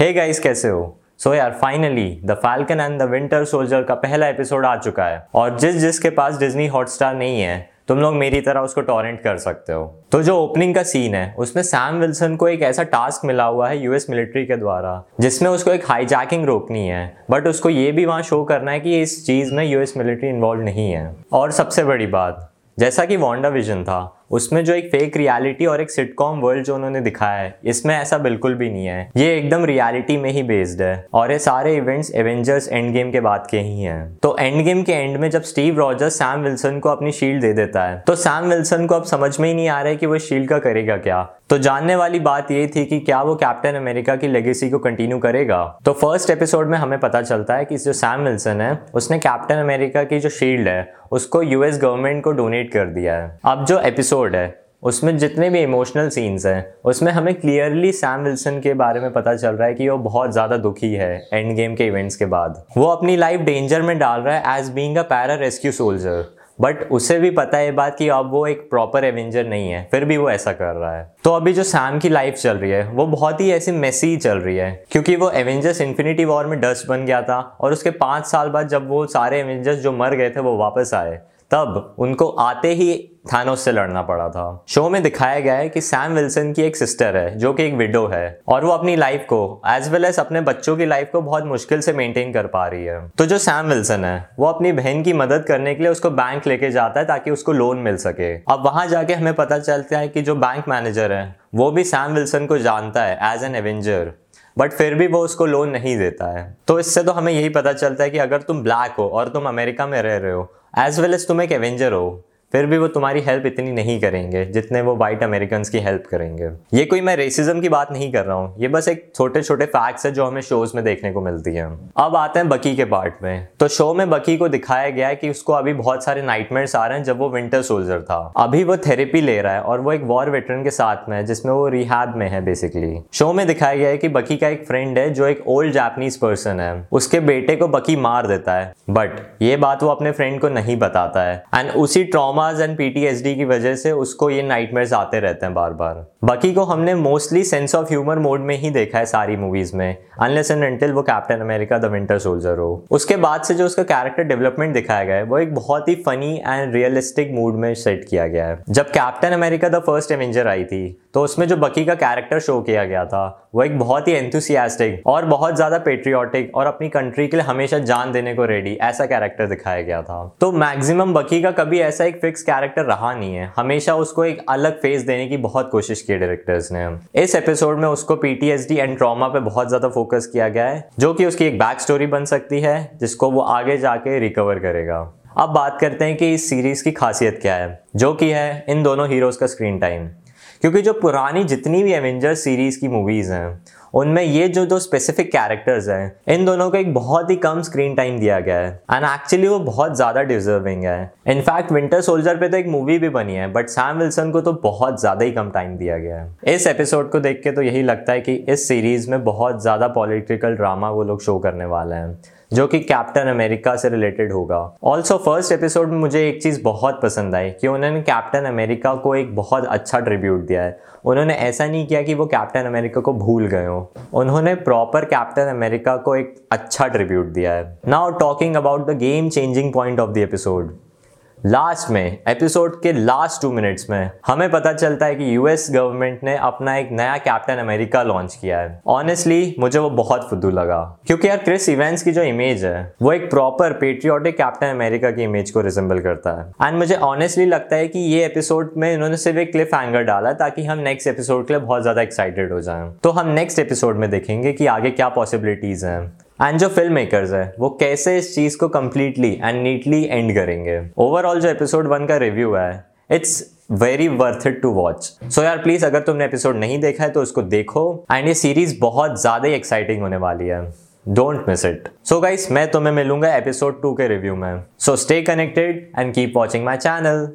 Hey guys कैसे हो? So यार finally the Falcon and the Winter Soldier का पहला एपिसोड आ चुका है। और जिस जिसके पास डिज्नी हॉटस्टार नहीं है, तुम लोग मेरी तरह उसको टॉरेंट कर सकते हो। तो जो ओपनिंग का सीन है, उसमें सैम विल्सन को एक ऐसा टास्क मिला हुआ है यूएस मिलिट्री के द्वारा, जिसमें उसको एक हाईजैकिंग रोकनी है। बट उसको ये भी वहाँ शो करना है कि इस चीज़ में यूएस मिलिट्री इन्वॉल्व नहीं है। और सबसे बड़ी बात, जैसा कि वॉन्डा विजन था उसमें जो एक फेक रियलिटी और एक सिटकॉम वर्ल्ड जो उन्होंने दिखाया है, इसमें ऐसा बिल्कुल भी नहीं है। ये एकदम रियलिटी में ही बेस्ड है और ये सारे इवेंट्स एवेंजर्स एंड गेम के बाद के ही हैं। तो एंड गेम के एंड में जब स्टीव रॉजर्स सैम विल्सन को अपनी शील्ड दे देता है तो सैम विल्सन को अब समझ में ही नहीं आ रहा है कि वो शील्ड का करेगा क्या। तो जानने वाली बात ये थी कि क्या वो कैप्टन अमेरिका की लेगेसी को कंटिन्यू करेगा। तो फ़र्स्ट एपिसोड में हमें पता चलता है कि जो सैम विल्सन है, उसने कैप्टन अमेरिका की जो शील्ड है, उसको यूएस गवर्नमेंट को डोनेट कर दिया है। अब जो एपिसोड है, उसमें जितने भी इमोशनल सीन्स हैं, उसमें हमें क्लियरली सैम विल्सन के बारे में पता चल रहा है कि वो बहुत ज़्यादा दुखी है एंड गेम के इवेंट्स के बाद। वो अपनी लाइफ डेंजर में डाल रहा है as being a para rescue soldier but उसे भी पता है बात कि अब वो एक प्रॉपर एवेंजर नहीं है, फिर भी वो ऐसा कर रहा है। तो अभी जो सैम की लाइफ चल रही है, वो बहुत ही ऐसी मेसी चल रही है, क्योंकि वो एवेंजर्स इन्फिनिटी वॉर में डस्ट बन गया था और उसके पाँच साल बाद जब वो सारे एवेंजर्स जो मर गए थे, वो वापस आए। तब उनको आते ही थानोस से लड़ना पड़ा था। शो में दिखाया गया है कि सैम विल्सन की एक सिस्टर है, जो कि एक विडो है, और वो अपनी लाइफ को एज वेल एज अपने बच्चों की लाइफ को बहुत मुश्किल से मेंटेन कर पा रही है। तो जो सैम विल्सन है, वो अपनी बहन की मदद करने के लिए उसको बैंक लेके जाता है ताकि उसको लोन मिल सके। अब वहाँ जाके हमें पता चलता है कि जो बैंक मैनेजर है, वो भी सैम विल्सन को जानता है एज एन एवेंजर बट फिर भी वो उसको लोन नहीं देता है। तो इससे तो हमें यही पता चलता है कि अगर तुम ब्लैक हो और तुम अमेरिका में रह रहे हो एज वेल एज तुम एक एवेंजर हो फिर भी वो तुम्हारी हेल्प इतनी नहीं करेंगे जितने वो वाइट अमेरिकन की हेल्प करेंगे। ये कोई मैं रेसिज्म की बात नहीं कर रहा हूँ, ये बस एक छोटे छोटे फैक्ट्स है जो हमें शोज़ में देखने को मिलती है। अब आते हैं बकी के पार्ट में। तो शो में बकी को दिखाया गया है कि उसको अभी बहुत सारे नाइटमेयर्स आ रहे हैं जब वो विंटर सोल्जर था। अभी वो थेरेपी ले रहा है और वो एक वॉर वेटरन के साथ में है, जिसमें वो रिहाब में है बेसिकली शो में दिखाया गया है कि बकी का एक फ्रेंड है जो एक ओल्ड जापनीज पर्सन है। उसके बेटे को बकी मार देता है। बट ये बात वो अपने फ्रेंड को नहीं बताता है। एंड उसी ट्रॉमा ट्रॉमाज एंड पीटीएसडी की वजह से उसको ये नाइटमेयर्स आते रहते हैं बार बार बाकी को हमने mostly sense of humour mode में ही देखा है सारी मूवीज़ में। अनलेस एंड अनटिल वो Captain America the Winter Soldier हो। उसके बाद से जो उसका कैरेक्टर डेवलपमेंट दिखाया गया है, वो एक बहुत ही फनी एंड रियलिस्टिक मूड में सेट किया गया है। जब Captain America the First Avenger आई थी तो उसमें जो बकी का कैरेक्टर शो किया गया था, वो एक बहुत ही एंथुसियास्टिक और बहुत ज़्यादा पेट्रियोटिक और अपनी कंट्री के लिए हमेशा जान देने को रेडी ऐसा कैरेक्टर दिखाया गया था। तो मैक्सिमम बकी का कभी ऐसा एक फिक्स कैरेक्टर रहा नहीं है। हमेशा उसको एक अलग फेस देने की बहुत कोशिश की डायरेक्टर्स ने। इस एपिसोड में उसको पीटीएसडी एंड ट्रॉमा पे बहुत ज़्यादा फोकस किया गया है, जो कि उसकी एक बैक स्टोरी बन सकती है, जिसको वो आगे जाके रिकवर करेगा। अब बात करते हैं कि इस सीरीज़ की खासियत क्या है, जो कि है इन दोनों हीरोज का स्क्रीन टाइम क्योंकि जो पुरानी जितनी भी एवेंजर्स सीरीज़ की मूवीज़ हैं उनमें ये जो दो स्पेसिफिक कैरेक्टर्स हैं, इन दोनों को एक बहुत ही कम स्क्रीन टाइम दिया गया है। एंड एक्चुअली वो बहुत ज़्यादा डिजर्विंग है। इनफैक्ट विंटर सोल्जर पे तो एक मूवी भी बनी है बट सैम विल्सन को तो बहुत ज़्यादा ही कम टाइम दिया गया है। इस एपिसोड को देख के तो यही लगता है कि इस सीरीज़ में बहुत ज़्यादा पॉलिटिकल ड्रामा वो लोग शो करने वाले हैं। जो कि कैप्टन अमेरिका से रिलेटेड होगा। ऑल्सो फ़र्स्ट एपिसोड में मुझे एक चीज़ बहुत पसंद आई कि उन्होंने कैप्टन अमेरिका को एक बहुत अच्छा ट्रिब्यूट दिया है। उन्होंने ऐसा नहीं किया कि वो कैप्टन अमेरिका को भूल गए हो। उन्होंने प्रॉपर कैप्टन अमेरिका को एक अच्छा ट्रिब्यूट दिया है। Now talking about the game changing point of the episode last में एपिसोड के लास्ट टू मिनट्स में, हमें पता चलता है कि यूएस गवर्नमेंट ने अपना एक नया कैप्टन अमेरिका लॉन्च किया है। ऑनेस्टली मुझे वो बहुत फुद्दू लगा। क्योंकि यार क्रिस इवेंट्स की जो इमेज है, वो एक प्रॉपर पेट्रियोटिक कैप्टन अमेरिका की इमेज को रिजेंबल करता है। एंड मुझे ऑनेस्टली लगता है कि ये एपिसोड में इन्होंने सिर्फ़ एक क्लिफ एंगर डाला ताकि हम नेक्स्ट एपिसोड के लिए बहुत ज़्यादा एक्साइटेड हो जाए। तो हम नेक्स्ट एपिसोड में देखेंगे कि आगे क्या पॉसिबिलिटीज हैं। एंड जो फ़िल्म मेकर्स है, वो कैसे इस चीज़ को कंप्लीटली एंड नीटली एंड करेंगे? ओवरऑल जो एपिसोड वन का रिव्यू है it's very worth it to watch so यार प्लीज़ अगर तुमने एपिसोड नहीं देखा है तो उसको देखो। एंड ये सीरीज़ बहुत ज़्यादा ही एक्साइटिंग होने वाली है। Don't miss it so guys मैं तुम्हें मिलूँगा एपिसोड टू के रिव्यू में। So stay connected and keep watching my channel